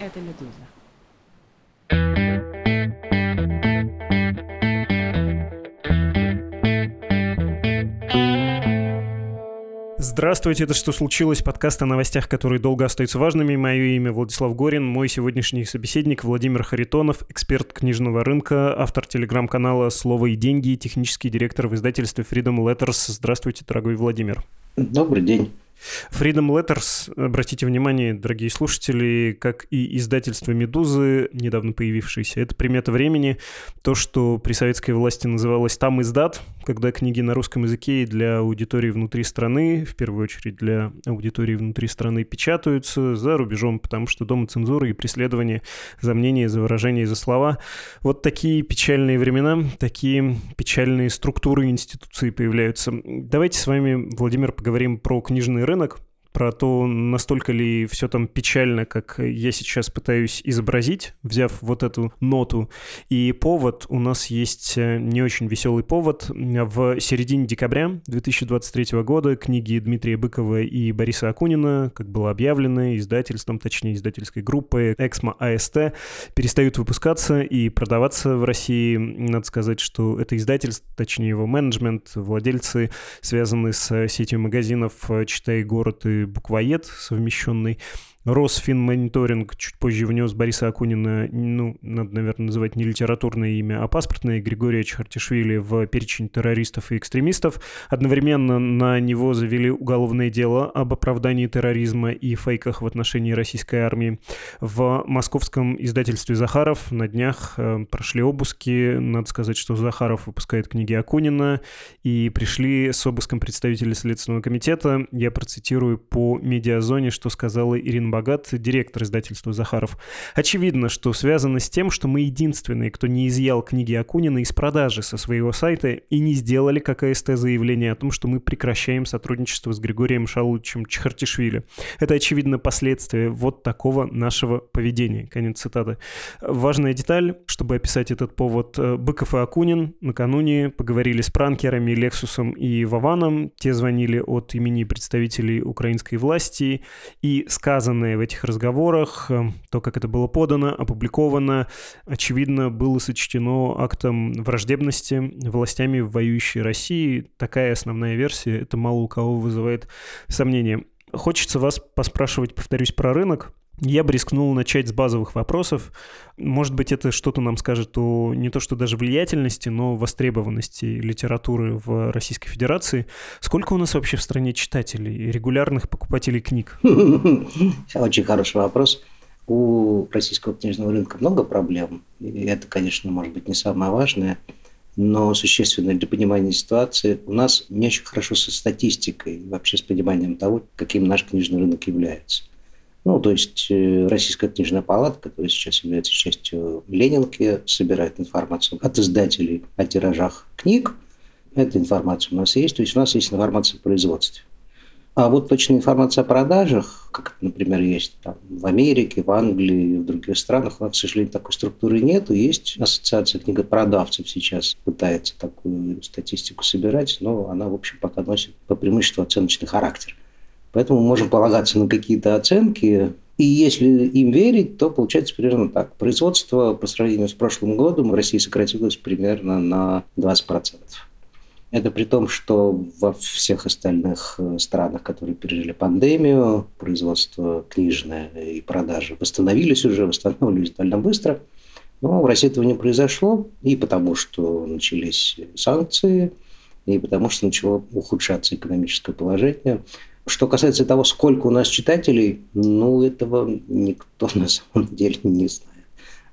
это «Медуза». Здравствуйте, это «Что случилось?» Подкаст о новостях, которые долго остаются важными. Мое имя Владислав Горин, мой сегодняшний собеседник Владимир Харитонов, эксперт книжного рынка, автор телеграм-канала «Слово и деньги», технический директор в издательстве Freedom Letters. Здравствуйте, дорогой Владимир. Добрый день. Freedom Letters, обратите внимание, дорогие слушатели, как и издательство «Медузы», недавно появившееся, это примета времени, то, что при советской власти называлось «там издат», когда книги на русском языке и для аудитории внутри страны, в первую очередь для аудитории внутри страны, печатаются за рубежом, потому что дома цензуры и преследование за мнение, за выражение, за слова. Вот такие печальные времена, такие печальные структуры институции появляются. Давайте с вами, Владимир, поговорим про книжный рынок, про то, настолько ли все там печально, как я сейчас пытаюсь изобразить, взяв вот эту ноту. И повод, у нас есть э, не очень веселый повод. В середине декабря 2023 года книги Дмитрия Быкова и Бориса Акунина, как было объявлено издательством, точнее издательской группой Эксмо АСТ, перестают выпускаться и продаваться в России. Надо сказать, что это издательство, точнее его менеджмент, владельцы связаны с сетью магазинов «Читай город» и буквоед совмещенный. Росфинмониторинг чуть позже внес Бориса Акунина, ну, надо, наверное, называть не литературное имя, а паспортное, Григория Чхартишвили в перечень террористов и экстремистов. Одновременно на него завели уголовное дело об оправдании терроризма и фейках в отношении российской армии. В московском издательстве «Захаров» на днях э, прошли обыски. Надо сказать, что Захаров выпускает книги Акунина, и пришли с обыском представители Следственного комитета. Я процитирую по медиазоне, что сказала Ирина Богат, директор издательства Захаров. Очевидно, что связано с тем, что мы единственные, кто не изъял книги Акунина из продажи со своего сайта и не сделали как АСТ заявление о том, что мы прекращаем сотрудничество с Григорием Шалучем Чхартишвили. Это, очевидно, последствия вот такого нашего поведения. Конец цитаты. Важная деталь, чтобы описать этот повод. Быков и Акунин накануне поговорили с пранкерами Лексусом и Вованом. Те звонили от имени представителей украинской власти. И сказано сказанное в этих разговорах, э, то, как это было подано, опубликовано, очевидно, было сочтено актом враждебности властями в воюющей России. Такая основная версия, это мало у кого вызывает сомнения. Хочется вас поспрашивать, повторюсь, про рынок. Я бы рискнул начать с базовых вопросов. Может быть, это что-то нам скажет о не то что даже влиятельности, но востребованности литературы в Российской Федерации. Сколько у нас вообще в стране читателей, регулярных покупателей книг? Очень хороший вопрос. У российского книжного рынка много проблем. И это, конечно, может быть не самое важное, но существенно для понимания ситуации. У нас не очень хорошо со статистикой, вообще с пониманием того, каким наш книжный рынок является. Ну, то есть э, Российская книжная палата, которая сейчас является частью Ленинки, собирает информацию от издателей о тиражах книг. Эта информация у нас есть, то есть у нас есть информация о производстве. А вот точная информация о продажах, как, например, есть там, в Америке, в Англии, в других странах, у нас, к сожалению, такой структуры нет. Есть ассоциация книгопродавцев сейчас пытается такую статистику собирать, но она, в общем, пока носит по преимуществу оценочный характер. Поэтому можем полагаться на какие-то оценки. И если им верить, то получается примерно так. Производство по сравнению с прошлым годом в России сократилось примерно на 20%. Это при том, что во всех остальных э, странах, которые пережили пандемию, производство книжное и продажи восстановились уже, восстанавливались довольно быстро. Но в России этого не произошло, и потому что начались санкции, и потому что начало ухудшаться экономическое положение. Что касается того, сколько у нас читателей, ну, этого никто на самом деле не знает.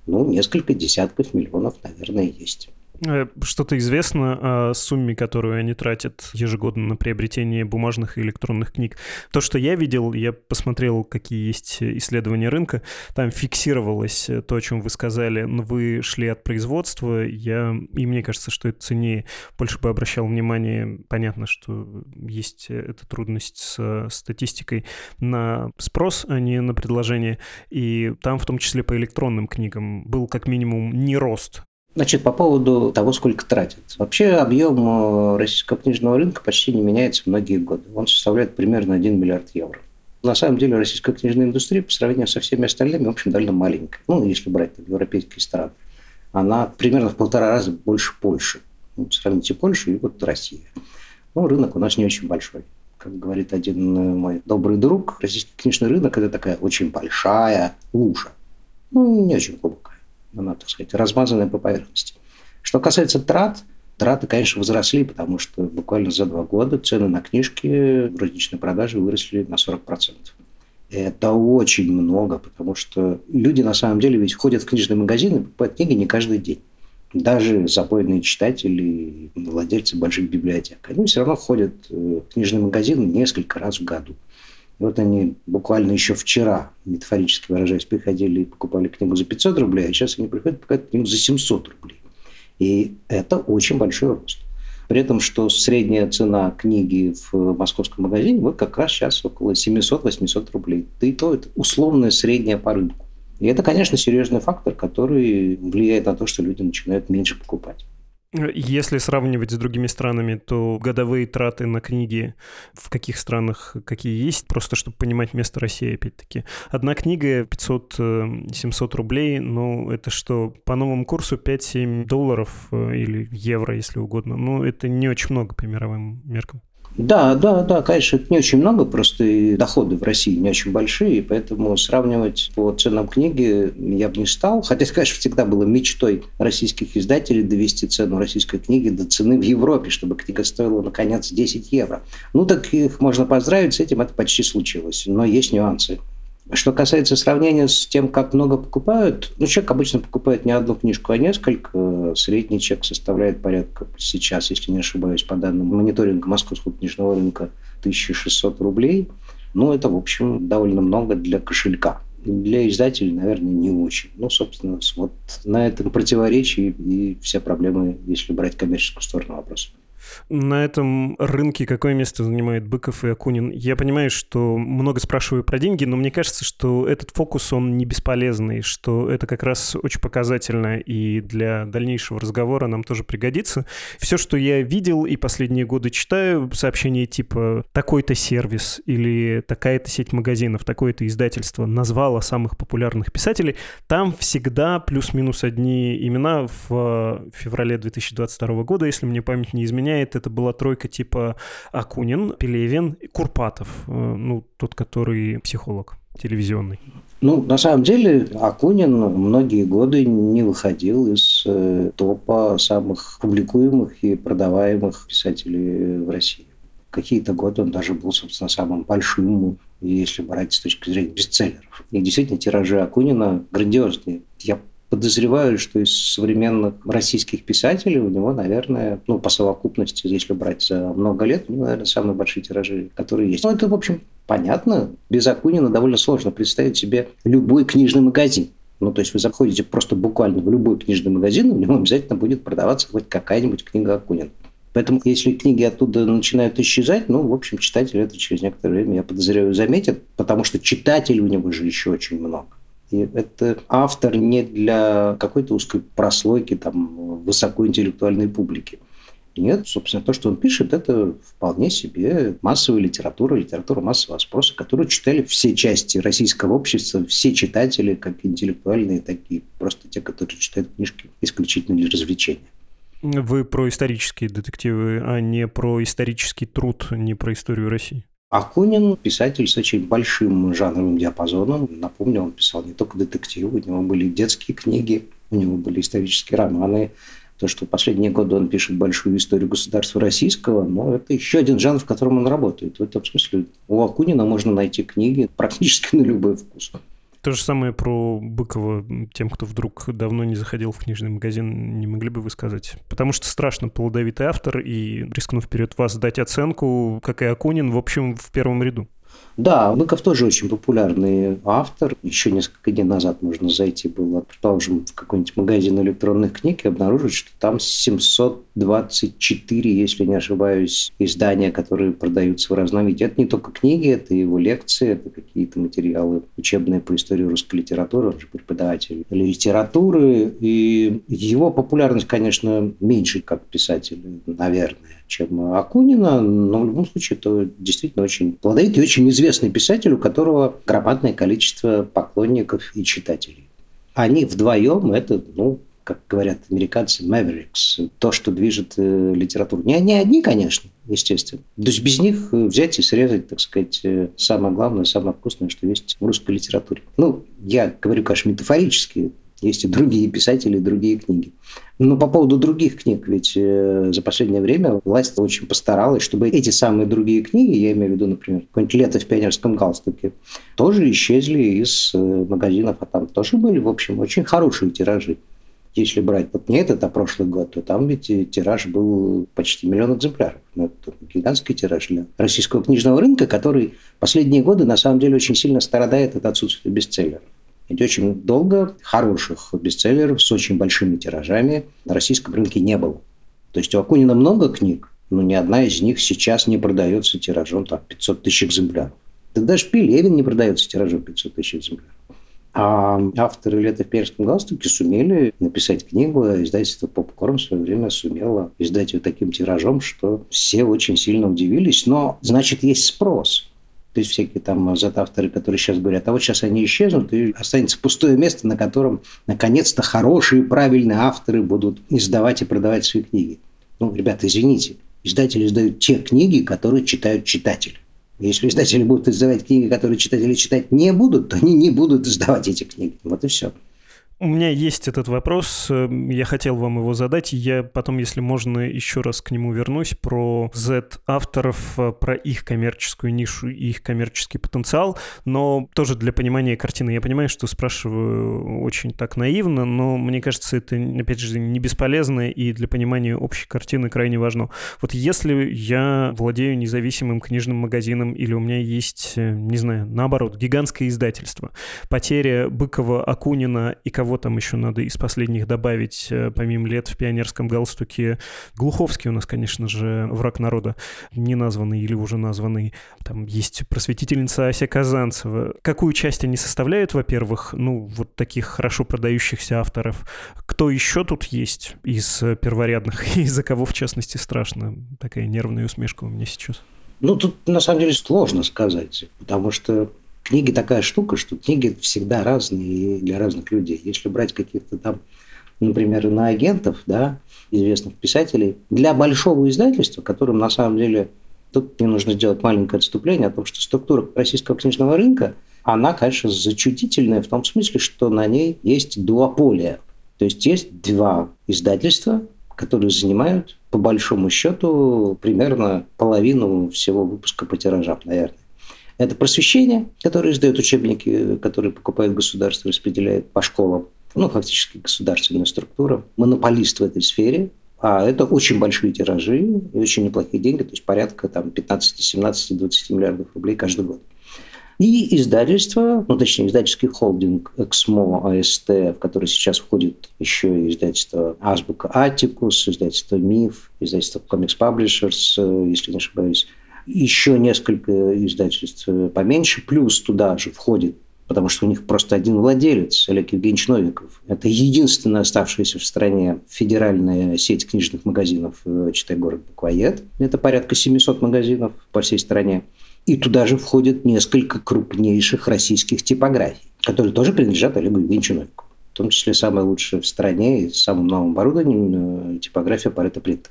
Ну, несколько десятков миллионов, наверное, есть. Э, что-то известно о сумме, которую они тратят ежегодно на приобретение бумажных и электронных книг. То, что я видел, я посмотрел, какие есть исследования рынка, там фиксировалось то, о чем вы сказали, но вы шли от производства, я, и мне кажется, что это ценнее. Больше бы обращал внимание, понятно, что есть эта трудность с статистикой на спрос, а не на предложение, и там в том числе по электронным книгам был как минимум не рост Значит, по поводу того, сколько тратят. Вообще объем э, российского книжного рынка почти не меняется многие годы. Он составляет примерно 1 миллиард евро. На самом деле российская книжная индустрия по сравнению со всеми остальными, в общем, довольно маленькая. Ну, если брать там, европейские страны. Она примерно в полтора раза больше Польши. Ну, сравните Польшу и вот Россию. Ну, рынок у нас не очень большой. Как говорит один мой добрый друг, российский книжный рынок – это такая очень большая лужа. Ну, не очень глубокая. Она, так сказать, размазанная по поверхности. Что касается трат, траты, конечно, возросли, потому что буквально за два года цены на книжки в розничной продаже выросли на 40%. Это очень много, потому что люди на самом деле ведь ходят в книжные магазины, покупают книги не каждый день. Даже запойные читатели, владельцы больших библиотек, они все равно ходят в книжный магазин несколько раз в году. И вот они буквально еще вчера, метафорически выражаясь, приходили и покупали книгу за 500 рублей, а сейчас они приходят и покупают книгу за 700 рублей. И это очень большой рост. При этом, что средняя цена книги в московском магазине вот как раз сейчас около 700-800 рублей. Да и то это условная средняя по рынку. И это, конечно, серьезный фактор, который влияет на то, что люди начинают меньше покупать. Если сравнивать с другими странами, то годовые траты на книги в каких странах какие есть, просто чтобы понимать место России, опять-таки. Одна книга 500-700 э, рублей, ну, это что, по новому курсу 5-7 долларов э, или евро, если угодно. Ну, это не очень много по мировым меркам. Да, да, да, конечно, это не очень много, просто и доходы в России не очень большие, поэтому сравнивать по ценам книги я бы не стал. Хотя, конечно, всегда было мечтой российских издателей довести цену российской книги до цены в Европе, чтобы книга стоила, наконец, 10 евро. Ну, так их можно поздравить, с этим это почти случилось, но есть нюансы. Что касается сравнения с тем, как много покупают, ну, человек обычно покупает не одну книжку, а несколько. Средний чек составляет порядка сейчас, если не ошибаюсь, по данным мониторинга московского книжного рынка, 1600 рублей. Ну, это, в общем, довольно много для кошелька. Для издателей, наверное, не очень. Ну, собственно, вот на этом противоречии и вся проблема, если брать коммерческую сторону вопроса. На этом рынке какое место занимает Быков и Акунин? Я понимаю, что много спрашиваю про деньги, но мне кажется, что этот фокус, он не бесполезный, что это как раз очень показательно и для дальнейшего разговора нам тоже пригодится. Все, что я видел и последние годы читаю, сообщения типа «такой-то сервис» или «такая-то сеть магазинов», «такое-то издательство» назвало самых популярных писателей, там всегда плюс-минус одни имена в феврале 2022 года, если мне память не изменяет, изменяет, это была тройка типа Акунин, Пелевин, Курпатов, э, ну, тот, который психолог телевизионный. Ну, на самом деле, Акунин многие годы не выходил из э, топа самых публикуемых и продаваемых писателей в России. Какие-то годы он даже был, собственно, самым большим, если брать с точки зрения бестселлеров. И действительно, тиражи Акунина грандиозные. Я подозреваю, что из современных российских писателей у него, наверное, ну, по совокупности, если брать за много лет, у него, наверное, самые большие тиражи, которые есть. Ну, это, в общем, понятно. Без Акунина довольно сложно представить себе любой книжный магазин. Ну, то есть вы заходите просто буквально в любой книжный магазин, в нем обязательно будет продаваться хоть какая-нибудь книга Акунина. Поэтому, если книги оттуда начинают исчезать, ну, в общем, читатель это через некоторое время, я подозреваю, заметит, потому что читателей у него же еще очень много. И это автор не для какой-то узкой прослойки там, высокоинтеллектуальной публики. Нет, собственно, то, что он пишет, это вполне себе массовая литература, литература массового спроса, которую читали все части российского общества, все читатели, как интеллектуальные, так и просто те, которые читают книжки исключительно для развлечения. Вы про исторические детективы, а не про исторический труд, не про историю России? Акунин – писатель с очень большим жанровым диапазоном. Напомню, он писал не только детективы, у него были детские книги, у него были исторические романы. То, что в последние годы он пишет большую историю государства российского, но это еще один жанр, в котором он работает. В этом смысле у Акунина можно найти книги практически на любой вкус. То же самое про Быкова, тем, кто вдруг давно не заходил в книжный магазин, не могли бы вы сказать? Потому что страшно плодовитый автор, и рискну вперед вас дать оценку, как и Акунин, в общем, в первом ряду. Да, Быков тоже очень популярный автор. Еще несколько дней назад можно зайти было, предположим, в какой-нибудь магазин электронных книг и обнаружить, что там 724, если не ошибаюсь, издания, которые продаются в разном виде. Это не только книги, это его лекции, это какие-то материалы учебные по истории русской литературы, он же преподаватель литературы. И его популярность, конечно, меньше как писателя, наверное чем Акунина, но в любом случае это действительно очень плодовитый и очень известный писатель, у которого громадное количество поклонников и читателей. Они вдвоем это, ну, как говорят американцы, Mavericks, то, что движет э, литературу. Не они одни, конечно, естественно. То есть без них взять и срезать, так сказать, э, самое главное, самое вкусное, что есть в русской литературе. Ну, я говорю, конечно, метафорически, есть и другие писатели, и другие книги. Но по поводу других книг, ведь э, за последнее время власть очень постаралась, чтобы эти самые другие книги, я имею в виду, например, какое-нибудь «Лето в пионерском галстуке», тоже исчезли из э, магазинов, а там тоже были, в общем, очень хорошие тиражи. Если брать вот не этот, а прошлый год, то там ведь тираж был почти миллион экземпляров. Ну, это гигантский тираж для российского книжного рынка, который последние годы на самом деле очень сильно страдает от отсутствия бестселлеров. Ведь очень долго хороших бестселлеров с очень большими тиражами на российском рынке не было. То есть у Акунина много книг, но ни одна из них сейчас не продается тиражом там, 500 тысяч экземпляров. Так даже Пелевин не продается тиражом 500 тысяч экземпляров. А авторы «Лето в Перском галстуке» сумели написать книгу, а издательство «Попкорн» в свое время сумело издать ее таким тиражом, что все очень сильно удивились. Но, значит, есть спрос. То есть всякие там авторы, которые сейчас говорят, а вот сейчас они исчезнут, и останется пустое место, на котором наконец-то хорошие, правильные авторы будут издавать и продавать свои книги. Ну, ребята, извините, издатели издают те книги, которые читают читатели. Если издатели будут издавать книги, которые читатели читать не будут, то они не будут издавать эти книги. Вот и все. У меня есть этот вопрос, эм, я хотел вам его задать, я потом, если можно, еще раз к нему вернусь, про Z-авторов, э, про их коммерческую нишу и их коммерческий потенциал, но тоже для понимания картины. Я понимаю, что спрашиваю очень так наивно, но мне кажется, это, опять же, не бесполезно и для понимания общей картины крайне важно. Вот если я владею независимым книжным магазином или у меня есть, э, не знаю, наоборот, гигантское издательство, потеря Быкова, Акунина и кого кого там еще надо из последних добавить, э, помимо лет в пионерском галстуке? Глуховский у нас, конечно же, враг народа, не названный или уже названный. Там есть просветительница Ася Казанцева. Какую часть они составляют, во-первых, ну, вот таких хорошо продающихся авторов? Кто еще тут есть из перворядных? И за кого, в частности, страшно? Такая нервная усмешка у меня сейчас. Ну, тут на самом деле сложно сказать, потому что книги такая штука, что книги всегда разные для разных людей. Если брать каких-то там, например, иноагентов, да, известных писателей, для большого издательства, которым на самом деле тут мне нужно сделать маленькое отступление о том, что структура российского книжного рынка, она, конечно, зачудительная в том смысле, что на ней есть дуополия. То есть есть два издательства, которые занимают, по большому счету, примерно половину всего выпуска по тиражам, наверное. Это просвещение, которое издает учебники, которые покупает государство, распределяет по школам. Ну, фактически государственная структура. Монополист в этой сфере. А это очень большие тиражи и очень неплохие деньги, то есть порядка там, 15, 17, 20 миллиардов рублей каждый год. И издательство, ну точнее издательский холдинг Эксмо АСТ, в который сейчас входит еще и издательство Азбука Атикус, издательство Миф, издательство Комикс Паблишерс, если не ошибаюсь, еще несколько издательств поменьше, плюс туда же входит потому что у них просто один владелец, Олег Евгеньевич Новиков. Это единственная оставшаяся в стране федеральная сеть книжных магазинов э, «Читай город Буквоед». Это порядка 700 магазинов по всей стране. И туда же входит несколько крупнейших российских типографий, которые тоже принадлежат Олегу Евгеньевичу Новикову. В том числе самая лучшая в стране и с самым новым оборудованием э, типография Парета Принта.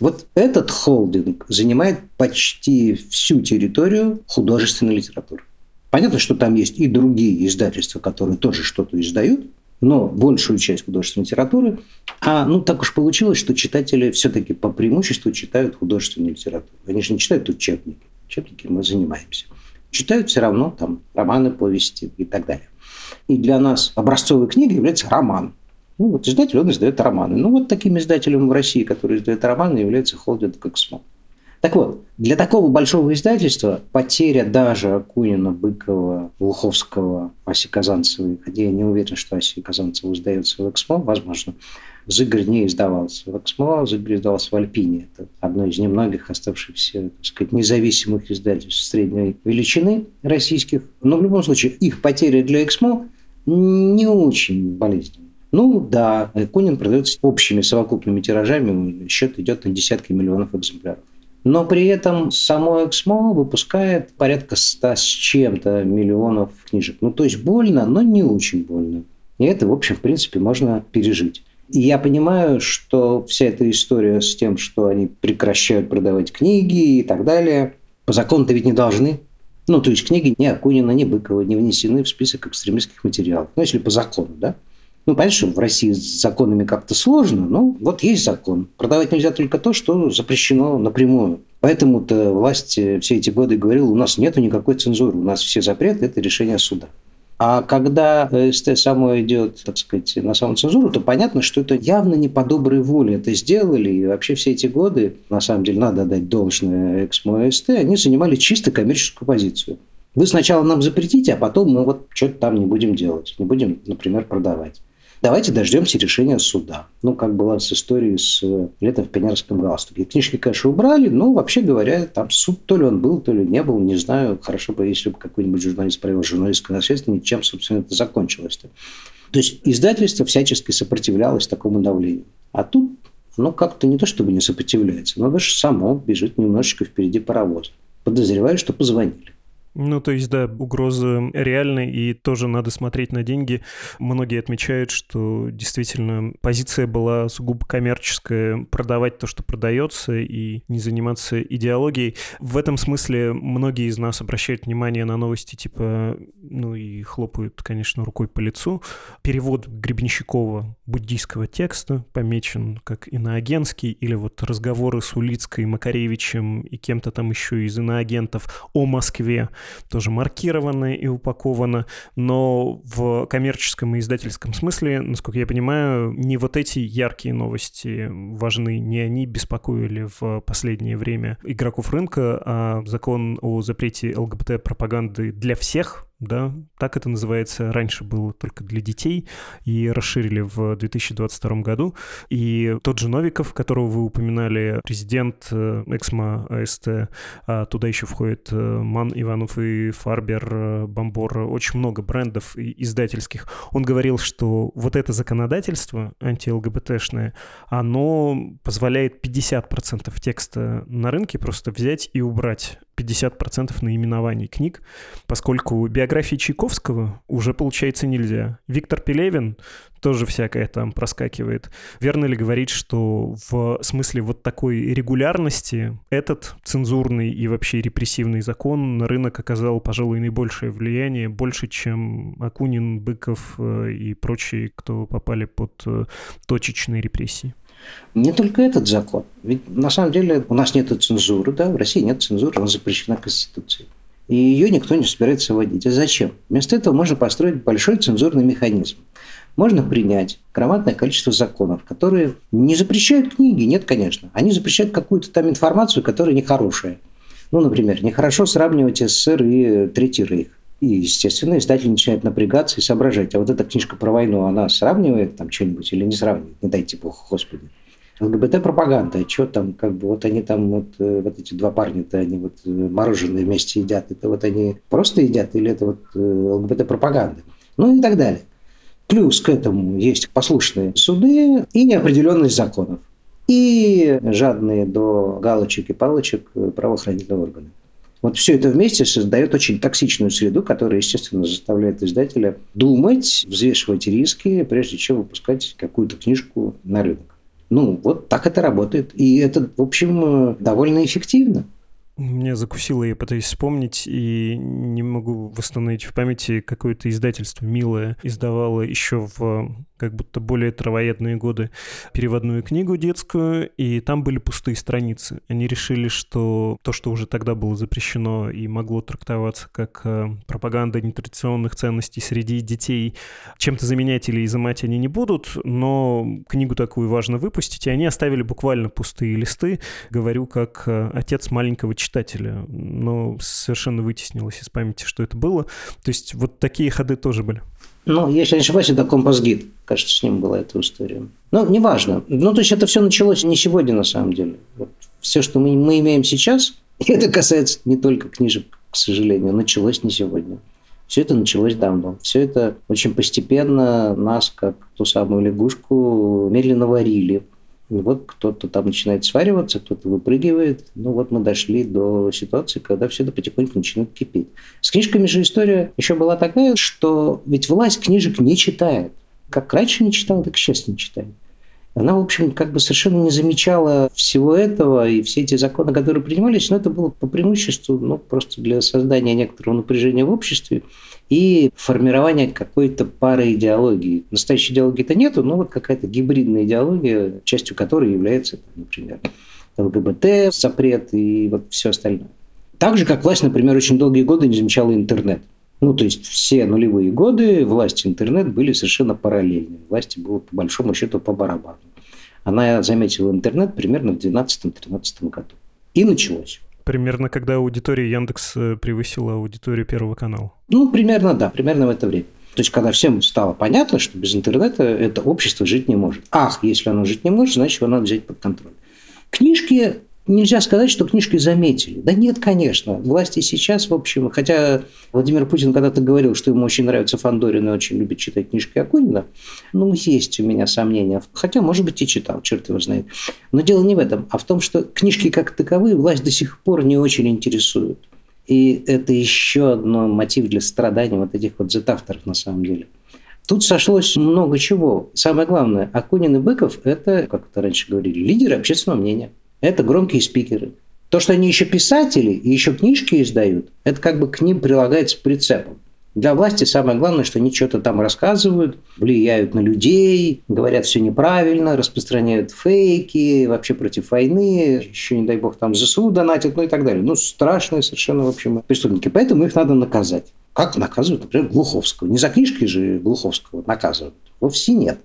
Вот этот холдинг занимает почти всю территорию художественной литературы. Понятно, что там есть и другие издательства, которые тоже что-то издают, но большую часть художественной литературы. А ну так уж получилось, что читатели все-таки по преимуществу читают художественную литературу. Они же не читают учебники. Учебники мы занимаемся. Читают все равно там романы, повести и так далее. И для нас образцовой книгой является роман. Ну, вот издатель, он издает романы. Ну, вот таким издателем в России, который издает романы, является холдинг «Эксмо». Так вот, для такого большого издательства потеря даже Акунина, Быкова, Луховского, Аси Казанцевой, хотя я не уверен, что Аси Казанцева издается в «Эксмо», возможно, Зыгорь не издавался в «Эксмо», Зыгорь издавался в «Альпине». Это одно из немногих оставшихся, так сказать, независимых издательств средней величины российских. Но в любом случае их потеря для «Эксмо» не очень болезненна. Ну да, Акунин продается общими совокупными тиражами, счет идет на десятки миллионов экземпляров. Но при этом само Эксмо выпускает порядка ста с чем-то миллионов книжек. Ну, то есть больно, но не очень больно. И это, в общем, в принципе, можно пережить. И я понимаю, что вся эта история с тем, что они прекращают продавать книги и так далее, по закону-то ведь не должны. Ну, то есть книги ни Акунина, ни Быкова не внесены в список экстремистских материалов. Ну, если по закону, да? Ну, понятно, что в России с законами как-то сложно, но вот есть закон. Продавать нельзя только то, что запрещено напрямую. Поэтому-то власть все эти годы говорила, у нас нет никакой цензуры, у нас все запреты – это решение суда. А когда СТ само идет, так сказать, на самоцензуру, то понятно, что это явно не по доброй воле это сделали. И вообще все эти годы, на самом деле, надо дать должное Эксмо и СТ, они занимали чисто коммерческую позицию. Вы сначала нам запретите, а потом мы вот что-то там не будем делать. Не будем, например, продавать. Давайте дождемся решения суда. Ну, как была с историей с э, летом в пионерском галстуке. Книжки, конечно, убрали, но, вообще говоря, там суд то ли он был, то ли не был, не знаю. Хорошо бы, если бы какой-нибудь журналист провел журналистское наследство, чем, собственно, это закончилось-то. То есть издательство всячески сопротивлялось такому давлению. А тут, ну, как-то не то чтобы не сопротивляется, но даже само бежит немножечко впереди паровоза. Подозреваю, что позвонили. Ну, то есть, да, угрозы реальны, и тоже надо смотреть на деньги. Многие отмечают, что действительно позиция была сугубо коммерческая, продавать то, что продается, и не заниматься идеологией. В этом смысле многие из нас обращают внимание на новости типа, ну и хлопают, конечно, рукой по лицу. Перевод Гребенщикова буддийского текста помечен как иноагентский, или вот разговоры с Улицкой, Макаревичем и кем-то там еще из иноагентов о Москве тоже маркировано и упаковано, но в коммерческом и издательском смысле, насколько я понимаю, не вот эти яркие новости важны, не они беспокоили в последнее время игроков рынка, а закон о запрете ЛГБТ-пропаганды для всех да, так это называется. Раньше было только для детей и расширили в 2022 году. И тот же Новиков, которого вы упоминали, президент э, Эксмо АСТ, а туда еще входит э, Ман Иванов и Фарбер, э, Бомбор, очень много брендов издательских. Он говорил, что вот это законодательство анти-ЛГБТшное, оно позволяет 50% текста на рынке просто взять и убрать 50% наименований книг, поскольку биографии Чайковского уже, получается, нельзя. Виктор Пелевин тоже всякое там проскакивает. Верно ли говорить, что в смысле вот такой регулярности этот цензурный и вообще репрессивный закон на рынок оказал, пожалуй, наибольшее влияние, больше, чем Акунин, Быков э, и прочие, кто попали под э, точечные репрессии? Не только этот закон. Ведь на самом деле у нас нет цензуры, да, в России нет цензуры, она запрещена Конституцией. И ее никто не собирается вводить. А зачем? Вместо этого можно построить большой цензурный механизм. Можно принять громадное количество законов, которые не запрещают книги, нет, конечно. Они запрещают какую-то там информацию, которая нехорошая. Ну, например, нехорошо сравнивать СССР и Третий Рейх. И, естественно, издатель начинает напрягаться и соображать, а вот эта книжка про войну, она сравнивает там что-нибудь или не сравнивает? Не дайте бог, господи. ЛГБТ-пропаганда, а что там, как бы, вот они там, вот, э, вот эти два парня-то, они вот э, мороженое вместе едят, это вот они просто едят или это вот э, ЛГБТ-пропаганда? Ну и так далее. Плюс к этому есть послушные суды и неопределенность законов. И жадные до галочек и палочек правоохранительные органы. Вот все это вместе создает очень токсичную среду, которая, естественно, заставляет издателя думать, взвешивать риски, прежде чем выпускать какую-то книжку на рынок. Ну, вот так это работает. И это, в общем, довольно эффективно. Меня закусило, я пытаюсь вспомнить, и не могу восстановить в памяти какое-то издательство милое издавало еще в как будто более травоядные годы переводную книгу детскую, и там были пустые страницы. Они решили, что то, что уже тогда было запрещено и могло трактоваться как э, пропаганда нетрадиционных ценностей среди детей, чем-то заменять или изымать они не будут, но книгу такую важно выпустить, и они оставили буквально пустые листы, говорю, как э, отец маленького читателя, но совершенно вытеснилось из памяти, что это было. То есть вот такие ходы тоже были. Ну, если не ошибаюсь, это компас-гид. Кажется, с ним была эта история. Ну, неважно. Ну, то есть, это все началось не сегодня, на самом деле. Вот все, что мы, мы имеем сейчас, и это касается не только книжек, к сожалению, началось не сегодня. Все это началось давно. Все это очень постепенно нас, как ту самую лягушку, медленно варили. И вот кто-то там начинает свариваться, кто-то выпрыгивает. Ну вот мы дошли до ситуации, когда все это потихоньку начинает кипеть. С книжками же история еще была такая, что ведь власть книжек не читает. Как раньше не читала, так и сейчас не читает. Она, в общем, как бы совершенно не замечала всего этого, и все эти законы, которые принимались, но это было по преимуществу ну, просто для создания некоторого напряжения в обществе и формирования какой-то пары идеологии. Настоящей идеологии-то нету, но вот какая-то гибридная идеология, частью которой является, например, ЛГБТ, запрет и вот все остальное. Так же, как власть, например, очень долгие годы не замечала интернет. Ну, то есть все нулевые годы власти интернет были совершенно параллельны. Власти было по большому счету по барабану. Она заметила интернет примерно в 2012-2013 году. И началось. Примерно когда аудитория Яндекс э, превысила аудиторию Первого канала. Ну, примерно, да, примерно в это время. То есть, когда всем стало понятно, что без интернета это общество жить не может. Ах, если оно жить не может, значит, его надо взять под контроль. Книжки Нельзя сказать, что книжки заметили. Да нет, конечно. Власти сейчас, в общем, хотя Владимир Путин когда-то говорил, что ему очень нравится Фандорин и очень любит читать книжки Акунина, ну, есть у меня сомнения. Хотя, может быть, и читал, черт его знает. Но дело не в этом, а в том, что книжки как таковые власть до сих пор не очень интересуют. И это еще одно мотив для страданий вот этих вот зетавторов на самом деле. Тут сошлось много чего. Самое главное, Акунин и Быков – это, как это раньше говорили, лидеры общественного мнения – это громкие спикеры. То, что они еще писатели и еще книжки издают, это как бы к ним прилагается прицепом. Для власти самое главное, что они что-то там рассказывают, влияют на людей, говорят все неправильно, распространяют фейки, вообще против войны, еще, не дай бог, там ЗСУ донатят, ну и так далее. Ну, страшные совершенно, в общем, преступники. Поэтому их надо наказать. Как наказывают, например, Глуховского? Не за книжки же Глуховского наказывают. Вовсе нет.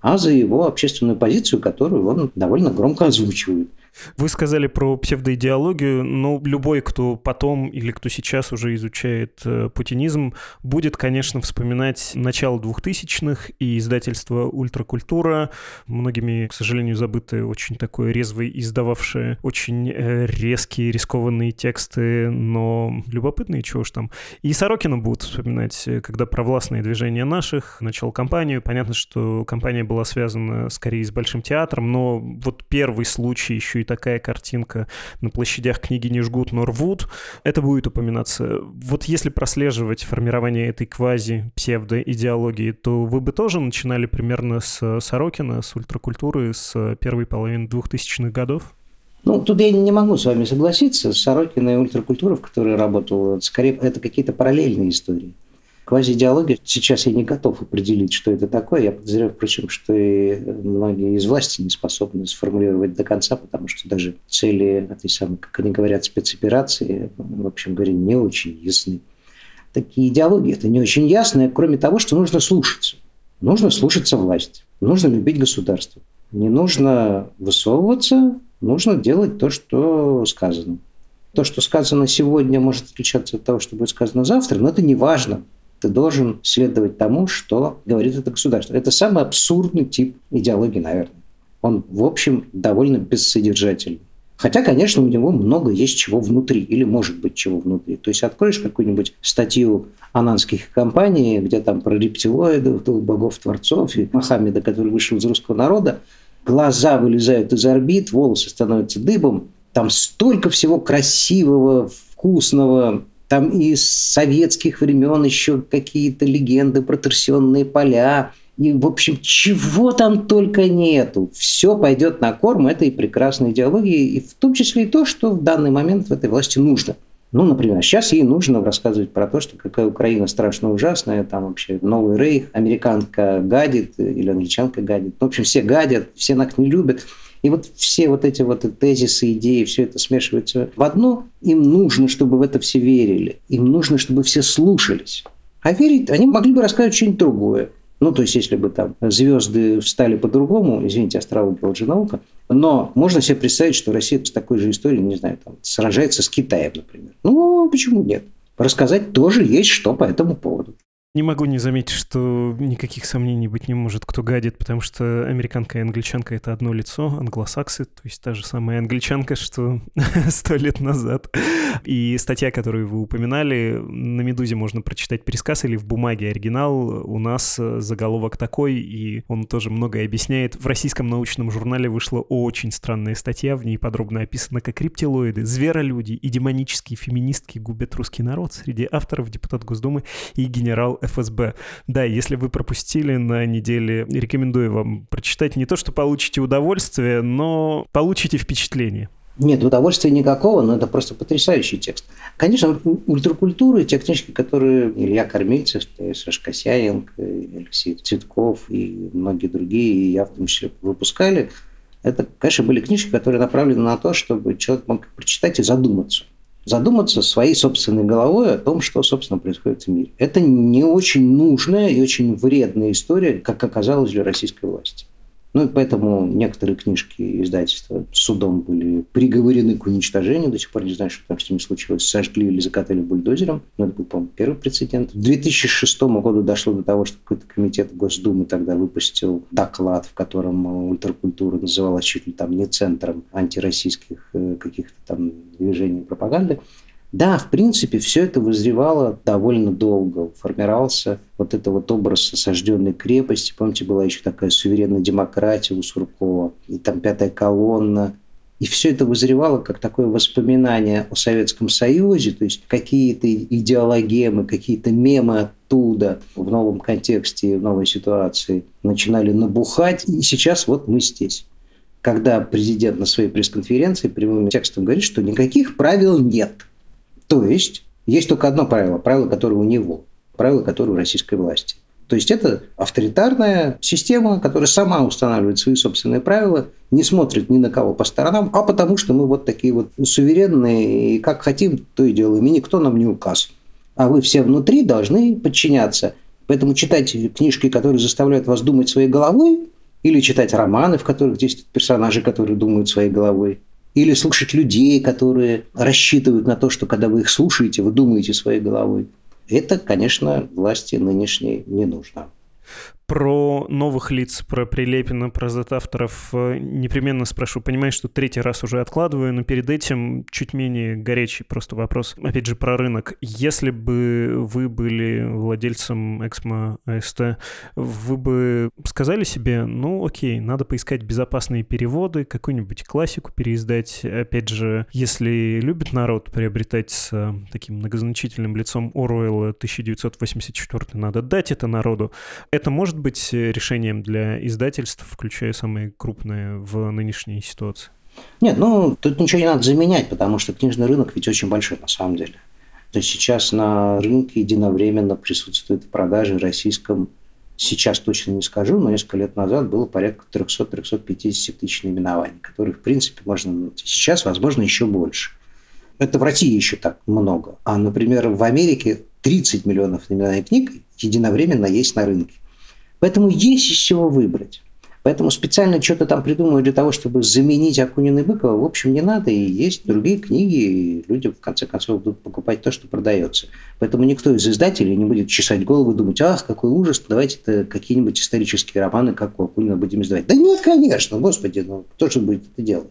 А за его общественную позицию, которую он довольно громко озвучивает. Вы сказали про псевдоидеологию, но любой, кто потом или кто сейчас уже изучает э, путинизм, будет, конечно, вспоминать начало 2000-х и издательство «Ультракультура», многими, к сожалению, забытое, очень такое резвое, издававшее очень э, резкие, рискованные тексты, но любопытные, чего ж там. И Сорокина будут вспоминать, э, когда провластные движения наших начал кампанию. Понятно, что кампания была связана скорее с Большим театром, но вот первый случай еще и такая картинка на площадях книги не жгут, но рвут, это будет упоминаться. Вот если прослеживать формирование этой квази-псевдоидеологии, то вы бы тоже начинали примерно с Сорокина, с ультракультуры, с первой половины 2000-х годов? Ну, тут я не могу с вами согласиться. Сорокина и ультракультура, в которой работал, скорее, это какие-то параллельные истории. Квазиидеология, сейчас я не готов определить, что это такое. Я подозреваю, впрочем, что и многие из власти не способны сформулировать до конца, потому что даже цели этой самой, как они говорят, спецоперации, в общем говоря, не очень ясны. Такие идеологии это не очень ясно, кроме того, что нужно слушаться. Нужно слушаться власть, нужно любить государство. Не нужно высовываться, нужно делать то, что сказано. То, что сказано сегодня, может отличаться от того, что будет сказано завтра, но это не важно ты должен следовать тому, что говорит это государство. Это самый абсурдный тип идеологии, наверное. Он, в общем, довольно бессодержательный. Хотя, конечно, у него много есть чего внутри, или может быть чего внутри. То есть откроешь какую-нибудь статью ананских компаний, где там про рептилоидов, богов-творцов и Мохаммеда, который вышел из русского народа, глаза вылезают из орбит, волосы становятся дыбом. Там столько всего красивого, вкусного, там из советских времен еще какие-то легенды про торсионные поля. И, в общем, чего там только нету. Все пойдет на корм этой прекрасной идеологии, и в том числе и то, что в данный момент в этой власти нужно. Ну, например, сейчас ей нужно рассказывать про то, что какая Украина страшно ужасная, там вообще новый рейх, американка гадит или англичанка гадит. В общем, все гадят, все нас не любят. И вот все вот эти вот тезисы, идеи, все это смешивается в одно. Им нужно, чтобы в это все верили. Им нужно, чтобы все слушались. А верить они могли бы рассказать что-нибудь другое. Ну, то есть, если бы там звезды встали по-другому, извините, астрология лженаука, но можно себе представить, что Россия с такой же историей, не знаю, там, сражается с Китаем, например. Ну, почему нет? Рассказать тоже есть что по этому поводу. Не могу не заметить, что никаких сомнений быть не может, кто гадит, потому что американка и англичанка — это одно лицо, англосаксы, то есть та же самая англичанка, что сто лет назад. И статья, которую вы упоминали, на «Медузе» можно прочитать пересказ или в бумаге оригинал. У нас заголовок такой, и он тоже многое объясняет. В российском научном журнале вышла очень странная статья, в ней подробно описано, как рептилоиды, зверолюди и демонические феминистки губят русский народ. Среди авторов депутат Госдумы и генерал ФСБ. Да, если вы пропустили на неделе, рекомендую вам прочитать. Не то, что получите удовольствие, но получите впечатление. Нет, удовольствия никакого, но это просто потрясающий текст. Конечно, ультракультуры, те книжки, которые Илья Кормильцев, Саша Косяенко, Алексей Цветков и многие другие, и я в том числе выпускали, это, конечно, были книжки, которые направлены на то, чтобы человек мог прочитать и задуматься задуматься своей собственной головой о том, что, собственно, происходит в мире. Это не очень нужная и очень вредная история, как оказалось для российской власти. Ну и поэтому некоторые книжки издательства судом были приговорены к уничтожению. До сих пор не знаю, что там с ними случилось. Сожгли или закатали бульдозером. Но это был, по-моему, первый прецедент. В 2006 году дошло до того, что какой-то комитет Госдумы тогда выпустил доклад, в котором ультракультура называлась чуть ли там не центром антироссийских э, каких-то там движений пропаганды. Да, в принципе, все это вызревало довольно долго. Формировался вот это вот образ осажденной крепости. Помните, была еще такая суверенная демократия у Суркова, и там пятая колонна. И все это вызревало как такое воспоминание о Советском Союзе, то есть какие-то идеологемы, какие-то мемы оттуда в новом контексте, в новой ситуации начинали набухать. И сейчас вот мы здесь когда президент на своей пресс-конференции прямым текстом говорит, что никаких правил нет – то есть есть только одно правило, правило, которое у него, правило, которое у российской власти. То есть это авторитарная система, которая сама устанавливает свои собственные правила, не смотрит ни на кого по сторонам, а потому что мы вот такие вот суверенные, и как хотим, то и делаем, и никто нам не указ. А вы все внутри должны подчиняться. Поэтому читать книжки, которые заставляют вас думать своей головой, или читать романы, в которых действуют персонажи, которые думают своей головой, или слушать людей, которые рассчитывают на то, что когда вы их слушаете, вы думаете своей головой. Это, конечно, власти нынешней не нужно. Про новых лиц, про Прилепина, про зет-авторов э, непременно спрошу. Понимаю, что третий раз уже откладываю, но перед этим чуть менее горячий просто вопрос. Опять же, про рынок. Если бы вы были владельцем Эксмо АСТ, вы бы сказали себе, ну окей, надо поискать безопасные переводы, какую-нибудь классику переиздать. Опять же, если любит народ приобретать с э, таким многозначительным лицом Оруэлла 1984, надо дать это народу. Это может может быть э, решением для издательств, включая самые крупные в нынешней ситуации? Нет, ну тут ничего не надо заменять, потому что книжный рынок ведь очень большой на самом деле. То есть сейчас на рынке единовременно присутствует в продаже российском, сейчас точно не скажу, но несколько лет назад было порядка 300-350 тысяч наименований, которых, в принципе, можно сейчас, возможно, еще больше. Это в России еще так много. А, например, в Америке 30 миллионов наименований книг единовременно есть на рынке. Поэтому есть из чего выбрать. Поэтому специально что-то там придумывать для того, чтобы заменить Акунина и Быкова, в общем, не надо. И есть другие книги, и люди, в конце концов, будут покупать то, что продается. Поэтому никто из издателей не будет чесать голову и думать, ах, какой ужас, давайте какие-нибудь исторические романы, как у Акунина, будем издавать. Да нет, конечно, господи, ну кто же будет это делать?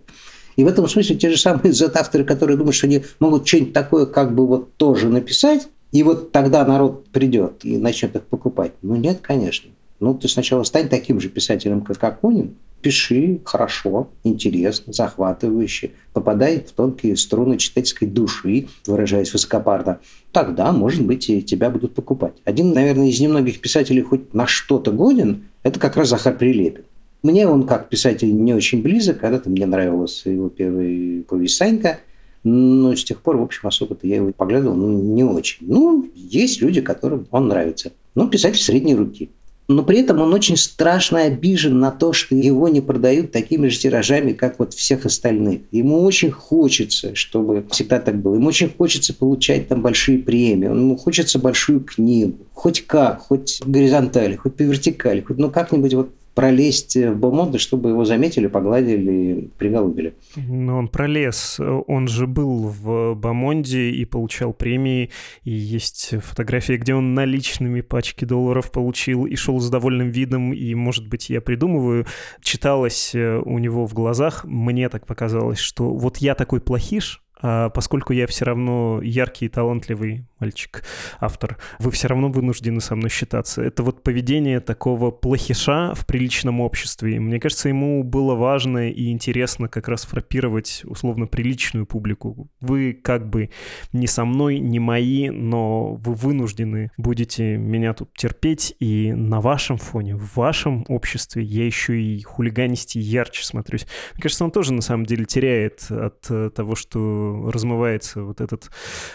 И в этом смысле те же самые авторы, которые думают, что они могут что-нибудь такое как бы вот тоже написать, и вот тогда народ придет и начнет их покупать. Ну нет, конечно. Ну, ты сначала стань таким же писателем, как Акунин, пиши хорошо, интересно, захватывающе, попадай в тонкие струны читательской души, выражаясь высокопарно, тогда, может быть, и тебя будут покупать. Один, наверное, из немногих писателей хоть на что-то годен, это как раз Захар Прилепин. Мне он как писатель не очень близок, когда-то мне нравилась его первая повесть «Санька», но с тех пор, в общем, особо-то я его поглядывал, ну, не очень. Ну, есть люди, которым он нравится. Ну, писатель средней руки но при этом он очень страшно обижен на то, что его не продают такими же тиражами, как вот всех остальных. Ему очень хочется, чтобы всегда так было. Ему очень хочется получать там большие премии. Ему хочется большую книгу. Хоть как, хоть горизонтали, хоть по вертикали, хоть ну как-нибудь вот пролезть в Бомонде, чтобы его заметили, погладили, приголубили. Но он пролез. Он же был в Бомонде и получал премии. И есть фотографии, где он наличными пачки долларов получил и шел с довольным видом. И, может быть, я придумываю, читалось э, у него в глазах, мне так показалось, что вот я такой плохиш, поскольку я все равно яркий и талантливый мальчик, автор, вы все равно вынуждены со мной считаться. Это вот поведение такого плохиша в приличном обществе. Мне кажется, ему было важно и интересно как раз фрапировать условно приличную публику. Вы как бы не со мной, не мои, но вы вынуждены будете меня тут терпеть, и на вашем фоне, в вашем обществе я еще и хулиганисти ярче смотрюсь. Мне кажется, он тоже на самом деле теряет от того, что размывается вот этот...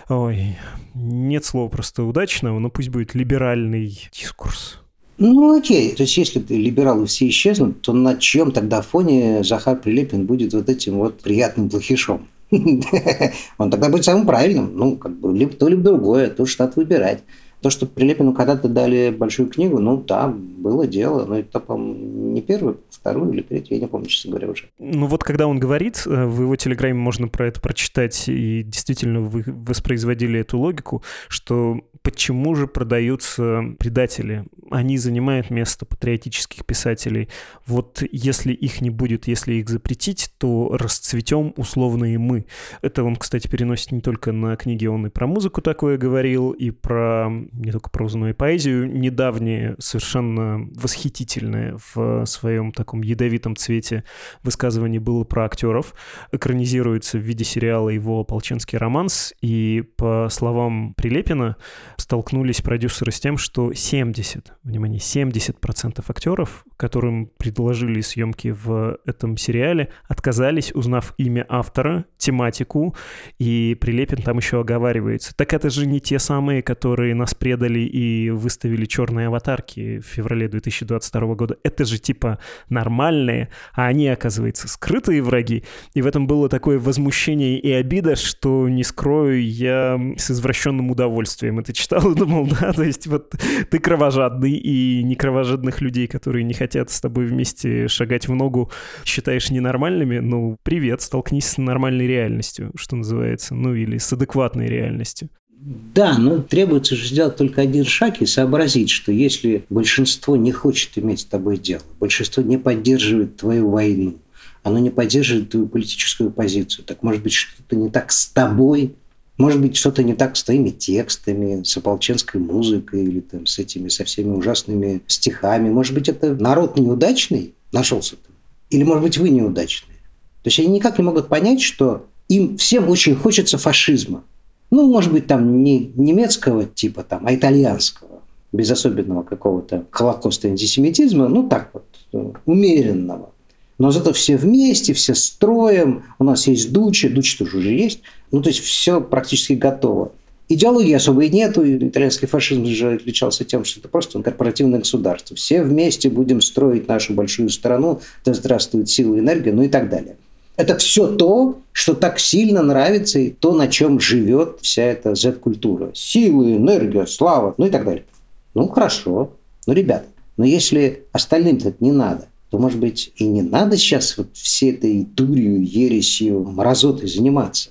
Ой, нет слова просто удачного, но пусть будет либеральный дискурс. Ну, окей. То есть, если либералы все исчезнут, то на чем тогда фоне Захар Прилепин будет вот этим вот приятным плохишом? Он тогда будет самым правильным. Ну, как бы, либо то, либо другое. То штат выбирать. То, что Прилепину когда-то дали большую книгу, ну да, было дело, но это, по-моему, не первую, вторую или третью, я не помню, честно говоря, уже. Ну вот когда он говорит, э, в его телеграме можно про это прочитать, и действительно вы воспроизводили эту логику, что почему же продаются предатели? Они занимают место патриотических писателей. Вот если их не будет, если их запретить, то расцветем условно и мы. Это он, кстати, переносит не только на книги, он и про музыку такое говорил, и про не только прозу, но и поэзию. Недавнее, совершенно восхитительное в своем таком ядовитом цвете высказывание было про актеров. Экранизируется в виде сериала его «Ополченский романс», и по словам Прилепина, столкнулись продюсеры с тем, что 70, внимание, 70% актеров, которым предложили съемки в этом сериале, отказались, узнав имя автора, тематику, и Прилепин там еще оговаривается. Так это же не те самые, которые нас предали и выставили черные аватарки в феврале 2022 года. Это же типа нормальные, а они, оказывается, скрытые враги. И в этом было такое возмущение и обида, что, не скрою, я с извращенным удовольствием это читал и думал, да, то есть вот ты кровожадный, и некровожадных людей, которые не хотят с тобой вместе шагать в ногу, считаешь ненормальными, ну, привет, столкнись с нормальной реальностью, что называется, ну или с адекватной реальностью. Да, но требуется же сделать только один шаг и сообразить, что если большинство не хочет иметь с тобой дело, большинство не поддерживает твою войну, оно не поддерживает твою политическую позицию, так может быть что-то не так с тобой, может быть, что-то не так с твоими текстами, с ополченской музыкой или там, с этими со всеми ужасными стихами. Может быть, это народ неудачный нашелся там? Или, может быть, вы неудачные? То есть они никак не могут понять, что им всем очень хочется фашизма. Ну, может быть, там не немецкого типа, там, а итальянского, без особенного какого-то холокоста антисемитизма, ну, так вот, э, умеренного. Но зато все вместе, все строем, у нас есть Дучи, Дучи тоже уже есть, ну, то есть все практически готово. Идеологии особой нету, итальянский фашизм же отличался тем, что это просто корпоративное государство. Все вместе будем строить нашу большую страну, да здравствует сила и энергия, ну и так далее. Это все то, что так сильно нравится, и то, на чем живет вся эта Z-культура. Силы, энергия, слава, ну и так далее. Ну, хорошо. Ну, ребята, но если остальным это не надо, то, может быть, и не надо сейчас вот всей этой дурью, ересью, мразотой заниматься.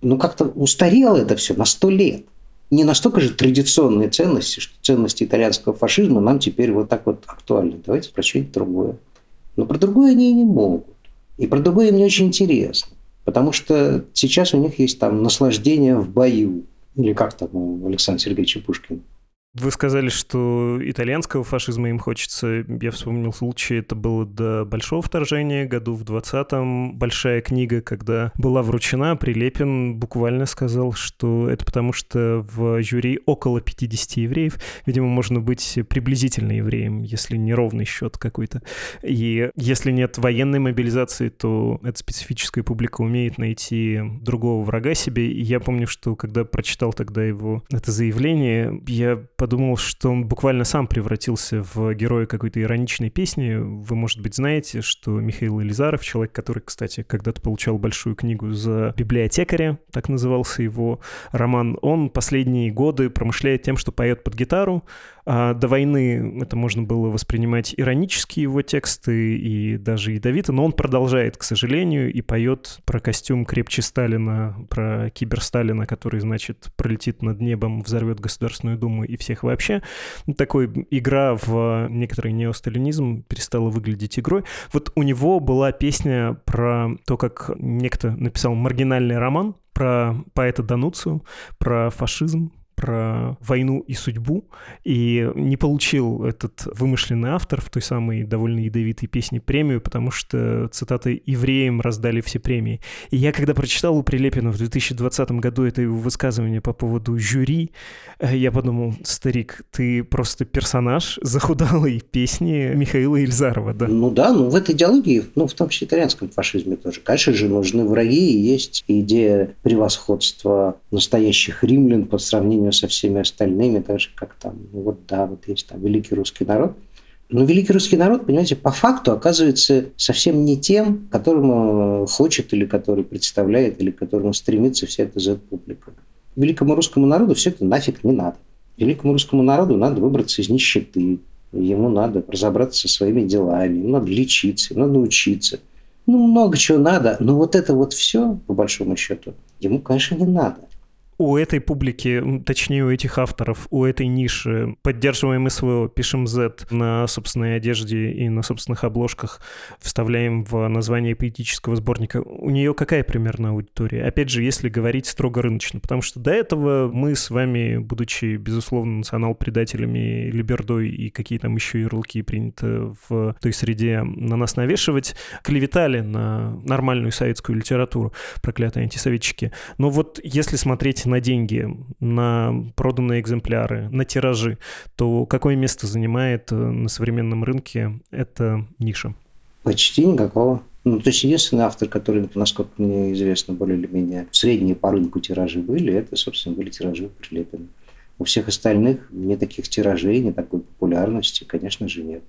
Ну, как-то устарело это все на сто лет. Не настолько же традиционные ценности, что ценности итальянского фашизма нам теперь вот так вот актуальны. Давайте про что-нибудь другое. Но про другое они и не могут. И про другое мне очень интересно. Потому что сейчас у них есть там наслаждение в бою. Или как там у Александра Сергеевича Пушкина. Вы сказали, что итальянского фашизма им хочется. Я вспомнил случай, это было до Большого вторжения, году в 20-м. Большая книга, когда была вручена, Прилепин буквально сказал, что это потому, что в жюри около 50 евреев. Видимо, можно быть приблизительно евреем, если не ровный счет какой-то. И если нет военной мобилизации, то эта специфическая публика умеет найти другого врага себе. И я помню, что когда прочитал тогда его это заявление, я подумал, подумал, что он буквально сам превратился в героя какой-то ироничной песни. Вы, может быть, знаете, что Михаил Елизаров, человек, который, кстати, когда-то получал большую книгу за библиотекаря, так назывался его роман, он последние годы промышляет тем, что поет под гитару, А до войны это можно было воспринимать иронически, его тексты, и даже ядовито, но он продолжает, к сожалению, и поет про костюм крепче Сталина, про кибер Сталина, который, значит, пролетит над небом, взорвет Государственную Думу и всех вообще. Такой игра в некоторый неосталинизм перестала выглядеть игрой. Вот у него была песня про то, как некто написал маргинальный роман, про поэта Дануцию, про фашизм, про войну и судьбу, и не получил этот вымышленный автор в той самой довольно ядовитой песне премию, потому что, цитаты, «евреям раздали все премии». И я, когда прочитал у Прилепина в 2020 году это его высказывание по поводу жюри, э, я подумал, старик, ты просто персонаж захудалой песни Михаила Ильзарова, да? Ну да, ну в этой идеологии, ну в том числе итальянском фашизме тоже, конечно же, нужны враги, и есть идея превосходства настоящих римлян по сравнению сравнению со всеми остальными, так же, как там, ну вот да, вот есть там великий русский народ. Но великий русский народ, понимаете, по факту оказывается совсем не тем, которому хочет или который представляет, или которому стремится вся эта Z-публика. Великому русскому народу все это нафиг не надо. Великому русскому народу надо выбраться из нищеты, ему надо разобраться со своими делами, ему надо лечиться, ему надо учиться. Ну, много чего надо, но вот это вот все, по большому счету, ему, конечно, не надо у этой публики, точнее у этих авторов, у этой ниши, поддерживаем СВО, пишем Z на собственной одежде и на собственных обложках, вставляем в название поэтического сборника, у нее какая примерно аудитория? Опять же, если говорить строго рыночно, потому что до этого мы с вами, будучи, безусловно, национал-предателями, либердой и какие там еще ярлыки принято в той среде на нас навешивать, клеветали на нормальную советскую литературу, проклятые антисоветчики. Но вот если смотреть на деньги, на проданные экземпляры, на тиражи, то какое место занимает э, на современном рынке эта ниша? Почти никакого. Ну, то есть единственный автор, который, насколько мне известно, более или менее средние по рынку тиражи были, это, собственно, были тиражи Прилепина. У всех остальных ни таких тиражей, ни такой популярности, конечно же, нет.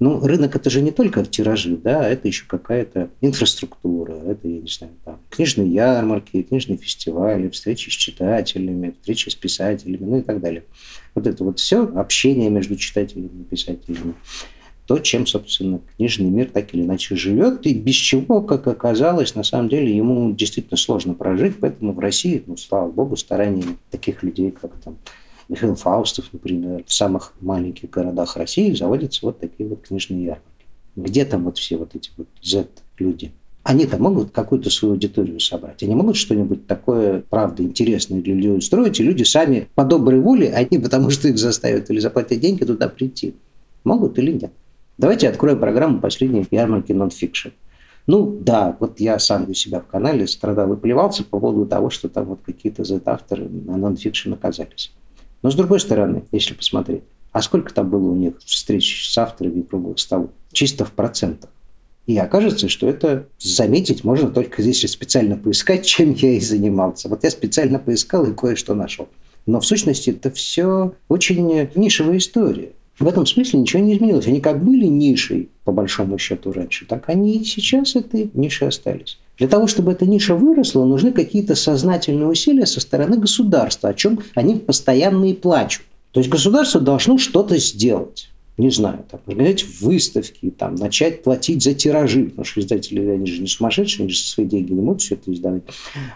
Ну, рынок это же не только тиражи, да, это еще какая-то инфраструктура, это, я не знаю, там, книжные ярмарки, книжные фестивали, встречи с читателями, встречи с писателями, ну и так далее. Вот это вот все общение между читателями и писателями то, чем, собственно, книжный мир так или иначе живет, и без чего, как оказалось, на самом деле ему действительно сложно прожить, поэтому в России, ну, слава богу, стараниями таких людей, как там Михаил Фаустов, например, в самых маленьких городах России заводятся вот такие вот книжные ярмарки. Где там вот все вот эти вот Z-люди? Они-то могут какую-то свою аудиторию собрать. Они могут что-нибудь такое, правда, интересное для людей устроить, и люди сами по доброй воле, они потому что их заставят или заплатить деньги туда прийти. Могут или нет? Давайте откроем программу последней ярмарки нонфикшн. Ну да, вот я сам у себя в канале страдал и плевался по поводу того, что там вот какие-то Z-авторы на нонфикшн оказались. Но с другой стороны, если посмотреть, а сколько там было у них встреч с авторами и круглых столов? Чисто в процентах. И окажется, что это заметить можно только если специально поискать, чем я и занимался. Вот я специально поискал и кое-что нашел. Но в сущности это все очень нишевая история. В этом смысле ничего не изменилось. Они как были нишей, по большому счету, раньше, так они и сейчас этой нишей остались. Для того, чтобы эта ниша выросла, нужны какие-то сознательные усилия со стороны государства, о чем они постоянно и плачут. То есть государство должно что-то сделать не знаю, там, организовать выставки, там, начать платить за тиражи, потому что издатели, они же не сумасшедшие, они же свои деньги не могут все это издавать.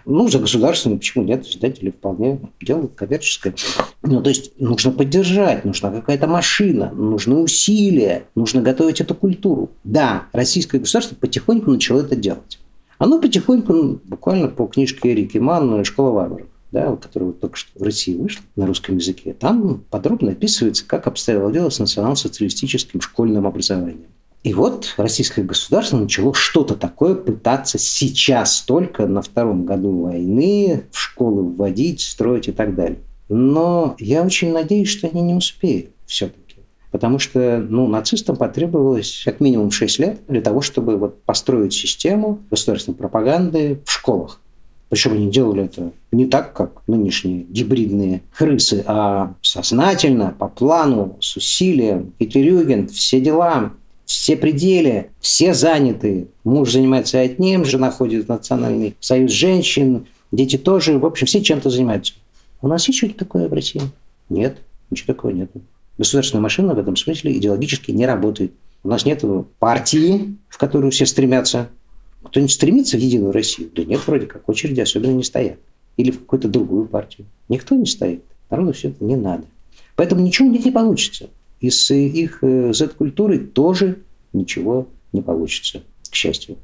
Ну, за государственные почему нет, издатели вполне делают коммерческое. Ну, то есть нужно поддержать, нужна какая-то машина, нужны усилия, нужно готовить эту культуру. Да, российское государство потихоньку начало это делать. Оно потихоньку, буквально по книжке Эрики Манн «Школа варваров», да, которая вот только что в России вышла на русском языке, там подробно описывается, как обстояло дело с национал-социалистическим школьным образованием. И вот российское государство начало что-то такое пытаться сейчас только на втором году войны в школы вводить, строить и так далее. Но я очень надеюсь, что они не успеют все-таки. Потому что ну, нацистам потребовалось как минимум 6 лет для того, чтобы вот построить систему государственной пропаганды в школах. Причем они делали это не так, как нынешние гибридные крысы, а сознательно, по плану, с усилием. Гитлерюген, все дела, все пределы, все заняты. Муж занимается одним, жена ходит в Национальный союз женщин, дети тоже. В общем, все чем-то занимаются. У нас есть что-то такое в России? Нет, ничего такого нет. Государственная машина в этом смысле идеологически не работает. У нас нет партии, в которую все стремятся. Кто-нибудь стремится в Единую Россию? Да нет, вроде как, очереди особенно не стоят. Или в какую-то другую партию. Никто не стоит. Народу все это не надо. Поэтому ничего у них не получится. Из их э, Z-культуры тоже ничего не получится, к счастью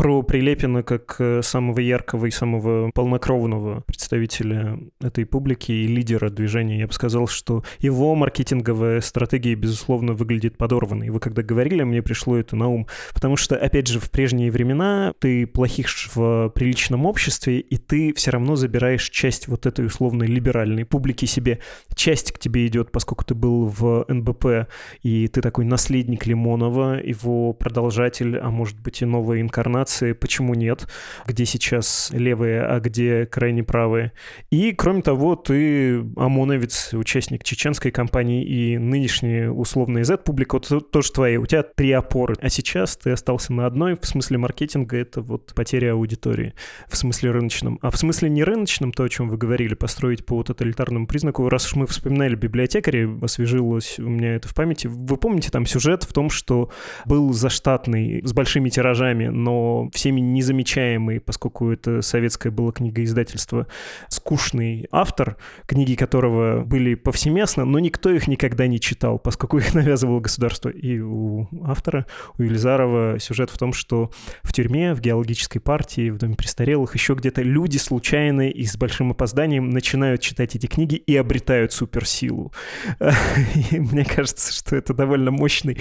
про Прилепина как э, самого яркого и самого полнокровного представителя этой публики и лидера движения. Я бы сказал, что его маркетинговая стратегия, безусловно, выглядит подорванной. Вы когда говорили, мне пришло это на ум. Потому что, опять же, в прежние времена ты плохишь в приличном обществе, и ты все равно забираешь часть вот этой условной либеральной публики себе. Часть к тебе идет, поскольку ты был в НБП, и ты такой наследник Лимонова, его продолжатель, а может быть и новая инкарнация информации, почему нет, где сейчас левые, а где крайне правые. И, кроме того, ты ОМОНовец, участник чеченской кампании и нынешняя условная Z-публика, вот тоже твои. У тебя три опоры. А сейчас ты остался на одной, в смысле маркетинга это вот потеря аудитории, в смысле рыночном. А в смысле не рыночном, то, о чем вы говорили, построить по тоталитарному признаку, раз уж мы вспоминали библиотекаря, освежилось у меня это в памяти, вы помните там сюжет в том, что был заштатный, с большими тиражами, но всеми незамечаемый, поскольку это советское было книгоиздательство, скучный автор, книги которого были повсеместно, но никто их никогда не читал, поскольку их навязывало государство. И у автора, у Елизарова сюжет в том, что в тюрьме, в геологической партии, в доме престарелых, еще где-то люди случайно и с большим опозданием начинают читать эти книги и обретают суперсилу. И мне кажется, что это довольно мощный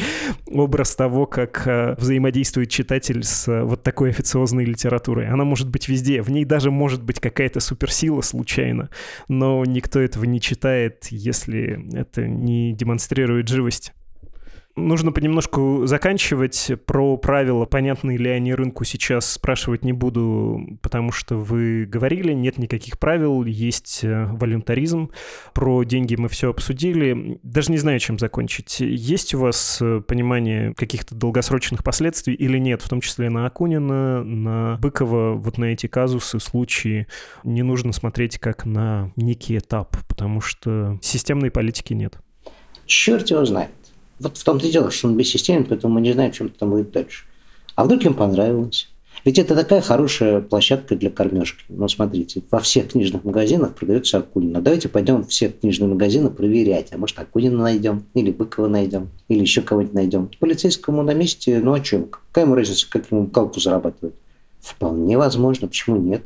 образ того, как э, взаимодействует читатель с э, вот такой официозной литературой. Она может быть везде, в ней даже может быть какая-то суперсила случайно, но никто этого не читает, если это не демонстрирует живость нужно понемножку заканчивать. Про правила, понятны ли они рынку, сейчас спрашивать не буду, потому что вы говорили, нет никаких правил, есть э, волюнтаризм. Про деньги мы все обсудили. Даже не знаю, чем закончить. Есть у вас э, понимание каких-то долгосрочных последствий или нет, в том числе на Акунина, на Быкова, вот на эти казусы, случаи не нужно смотреть как на некий этап, потому что системной политики нет. Черт его знает. Вот в том-то и дело, что он бессистемен, поэтому мы не знаем, чем там будет дальше. А вдруг им понравилось? Ведь это такая хорошая площадка для кормежки. Ну, смотрите, во всех книжных магазинах продается Акунина. Давайте пойдем все книжные магазины проверять. А может, Акунина найдем, или Быкова найдем, или еще кого-нибудь найдем. Полицейскому на месте, ну, о чем? Какая ему разница, как ему калку зарабатывать? Вполне возможно, почему нет?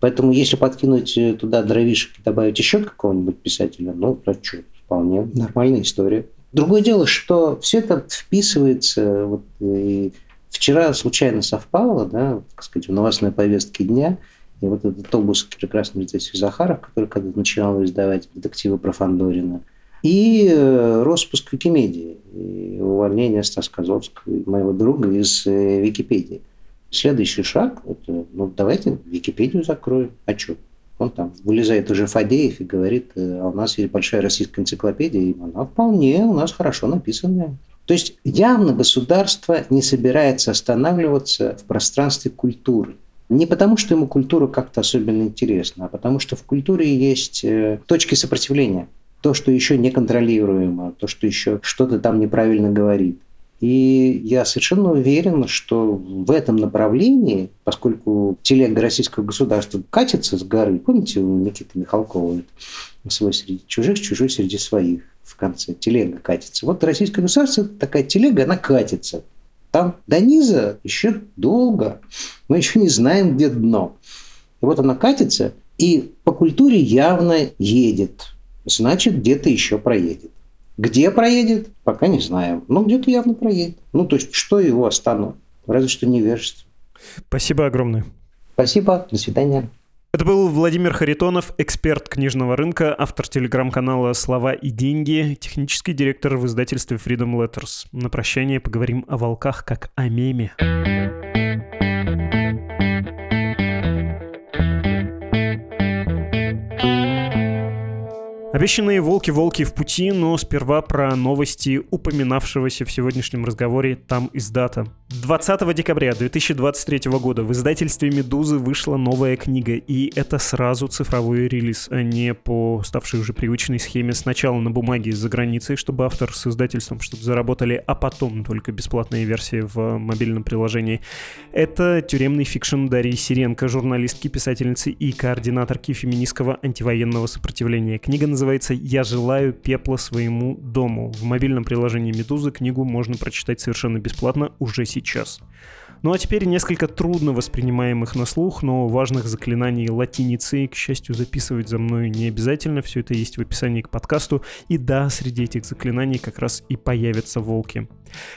Поэтому, если подкинуть э, туда дровишек и добавить еще какого-нибудь писателя, ну, а что, вполне нормальная история. Другое дело, что все это вписывается, вот, и вчера случайно совпало, да, так сказать, в новостной повестке дня, и вот этот обыск прекрасный здесь Захаров, который когда-то начинал издавать детективы про Фандорина, и э, распуск Викимедии, и увольнение Стаса Козловского, моего друга, из э, Википедии. Следующий шаг, это, ну давайте Википедию закроем. А что? Он там вылезает уже Фадеев и говорит, э, а у нас есть большая российская энциклопедия, и она вполне у нас хорошо написанная. То есть явно государство не собирается останавливаться в пространстве культуры. Не потому, что ему культура как-то особенно интересна, а потому что в культуре есть э, точки сопротивления. То, что еще неконтролируемо, то, что еще что-то там неправильно говорит. И я совершенно уверен, что в этом направлении, поскольку телега российского государства катится с горы, помните, у Никиты Михалкова свой среди чужих, чужой среди своих в конце, телега катится. Вот российское государство, такая телега, она катится. Там до низа еще долго. Мы еще не знаем, где дно. И вот она катится, и по культуре явно едет. Значит, где-то еще проедет. Где проедет, пока не знаем. Но где-то явно проедет. Ну, то есть, что его остановит? Разве что невежество. Спасибо огромное. Спасибо. До свидания. Это был Владимир Харитонов, эксперт книжного рынка, автор телеграм-канала «Слова и деньги», технический директор в издательстве Freedom Letters. На прощание поговорим о волках как о меме. Обещанные волки-волки в пути, но сперва про новости упоминавшегося в сегодняшнем разговоре тамиздата. 20 декабря 2023 года в издательстве «Медузы» вышла новая книга, и это сразу цифровой релиз, а не по ставшей уже привычной схеме сначала на бумаге за границей, чтобы автор с издательством что-то заработали, а потом только бесплатные версии в мобильном приложении. Это тюремный фикшн Дарьи Серенко, журналистки, писательницы и координаторки феминистского антивоенного сопротивления. Книга называется называется «Я желаю пепла своему дому». В мобильном приложении «Медузы» книгу можно прочитать совершенно бесплатно уже сейчас. Ну а теперь несколько трудно воспринимаемых на слух, но важных заклинаний латиницы. К счастью, записывать за мной не обязательно, все это есть в описании к подкасту. И да, среди этих заклинаний как раз и появятся волки.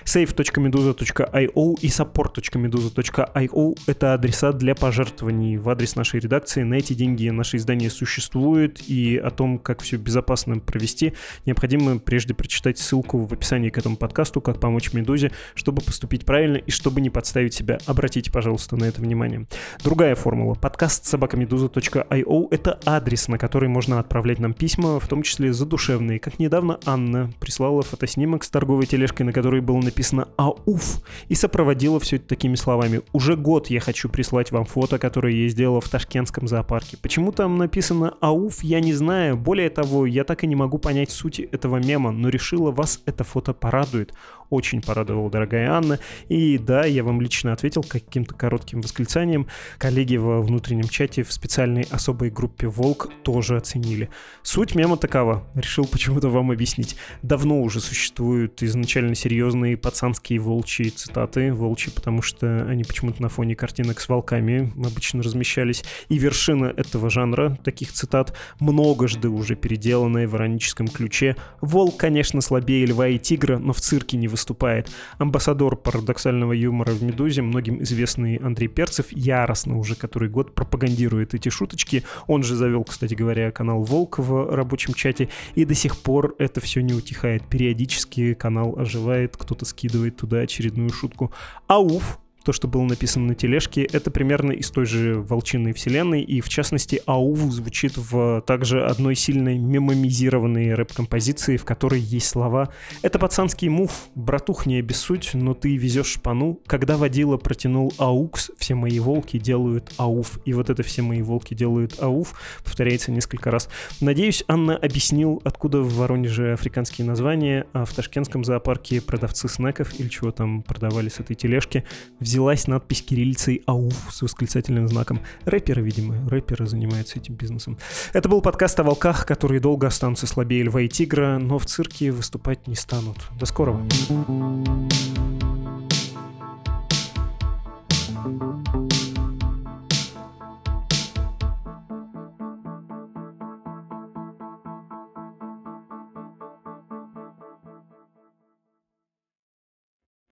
save.meduza.io и support.meduza.io — это адреса для пожертвований в адрес нашей редакции. На эти деньги наше издание существует, и о том, как все безопасно провести, необходимо прежде прочитать ссылку в описании к этому подкасту, как помочь Медузе, чтобы поступить правильно и чтобы не подставить себя. Обратите, пожалуйста, на это внимание. Другая формула. Подкаст собакамедуза.io — это адрес, на который можно отправлять нам письма, в том числе задушевные. Как недавно Анна прислала фотоснимок с торговой тележкой, на которой было написано «АУФ», и сопроводила все это такими словами. «Уже год я хочу прислать вам фото, которое я сделала в ташкентском зоопарке. Почему там написано «АУФ», я не знаю. Более того, я так и не могу понять сути этого мема, но решила, вас это фото порадует очень порадовала дорогая Анна. И да, я вам лично ответил каким-то коротким восклицанием. Коллеги во внутреннем чате в специальной особой группе «Волк» тоже оценили. Суть мема такова. Решил почему-то вам объяснить. Давно уже существуют изначально серьезные пацанские волчьи цитаты. Волчьи, потому что они почему-то на фоне картинок с волками обычно размещались. И вершина этого жанра, таких цитат, многожды уже переделанная в ироническом ключе. Волк, конечно, слабее льва и тигра, но в цирке не выступает. Амбассадор парадоксального юмора в «Медузе», многим известный Андрей Перцев, яростно уже который год пропагандирует эти шуточки. Он же завел, кстати говоря, канал «Волк» в рабочем чате, и до сих пор это все не утихает. Периодически канал оживает, кто-то скидывает туда очередную шутку. Ауф, то, что было написано на тележке, это примерно из той же волчиной вселенной, и в частности АУВ звучит в также одной сильной мемомизированной рэп-композиции, в которой есть слова «Это пацанский move, братух не обессудь, но ты везешь шпану, когда водила протянул AUX, все мои волки делают ауф». И вот это «все мои волки делают ауф» повторяется несколько раз. Надеюсь, Анна объяснил, откуда в Воронеже африканские названия, а в ташкентском зоопарке продавцы снеков или чего там продавали с этой тележки взяли взялась надпись кириллицей «Ауф» с восклицательным знаком. Рэперы, видимо, рэперы занимаются этим бизнесом. Это был подкаст о волках, которые долго останутся слабее льва и тигра, но в цирке выступать не станут. До скорого. thank you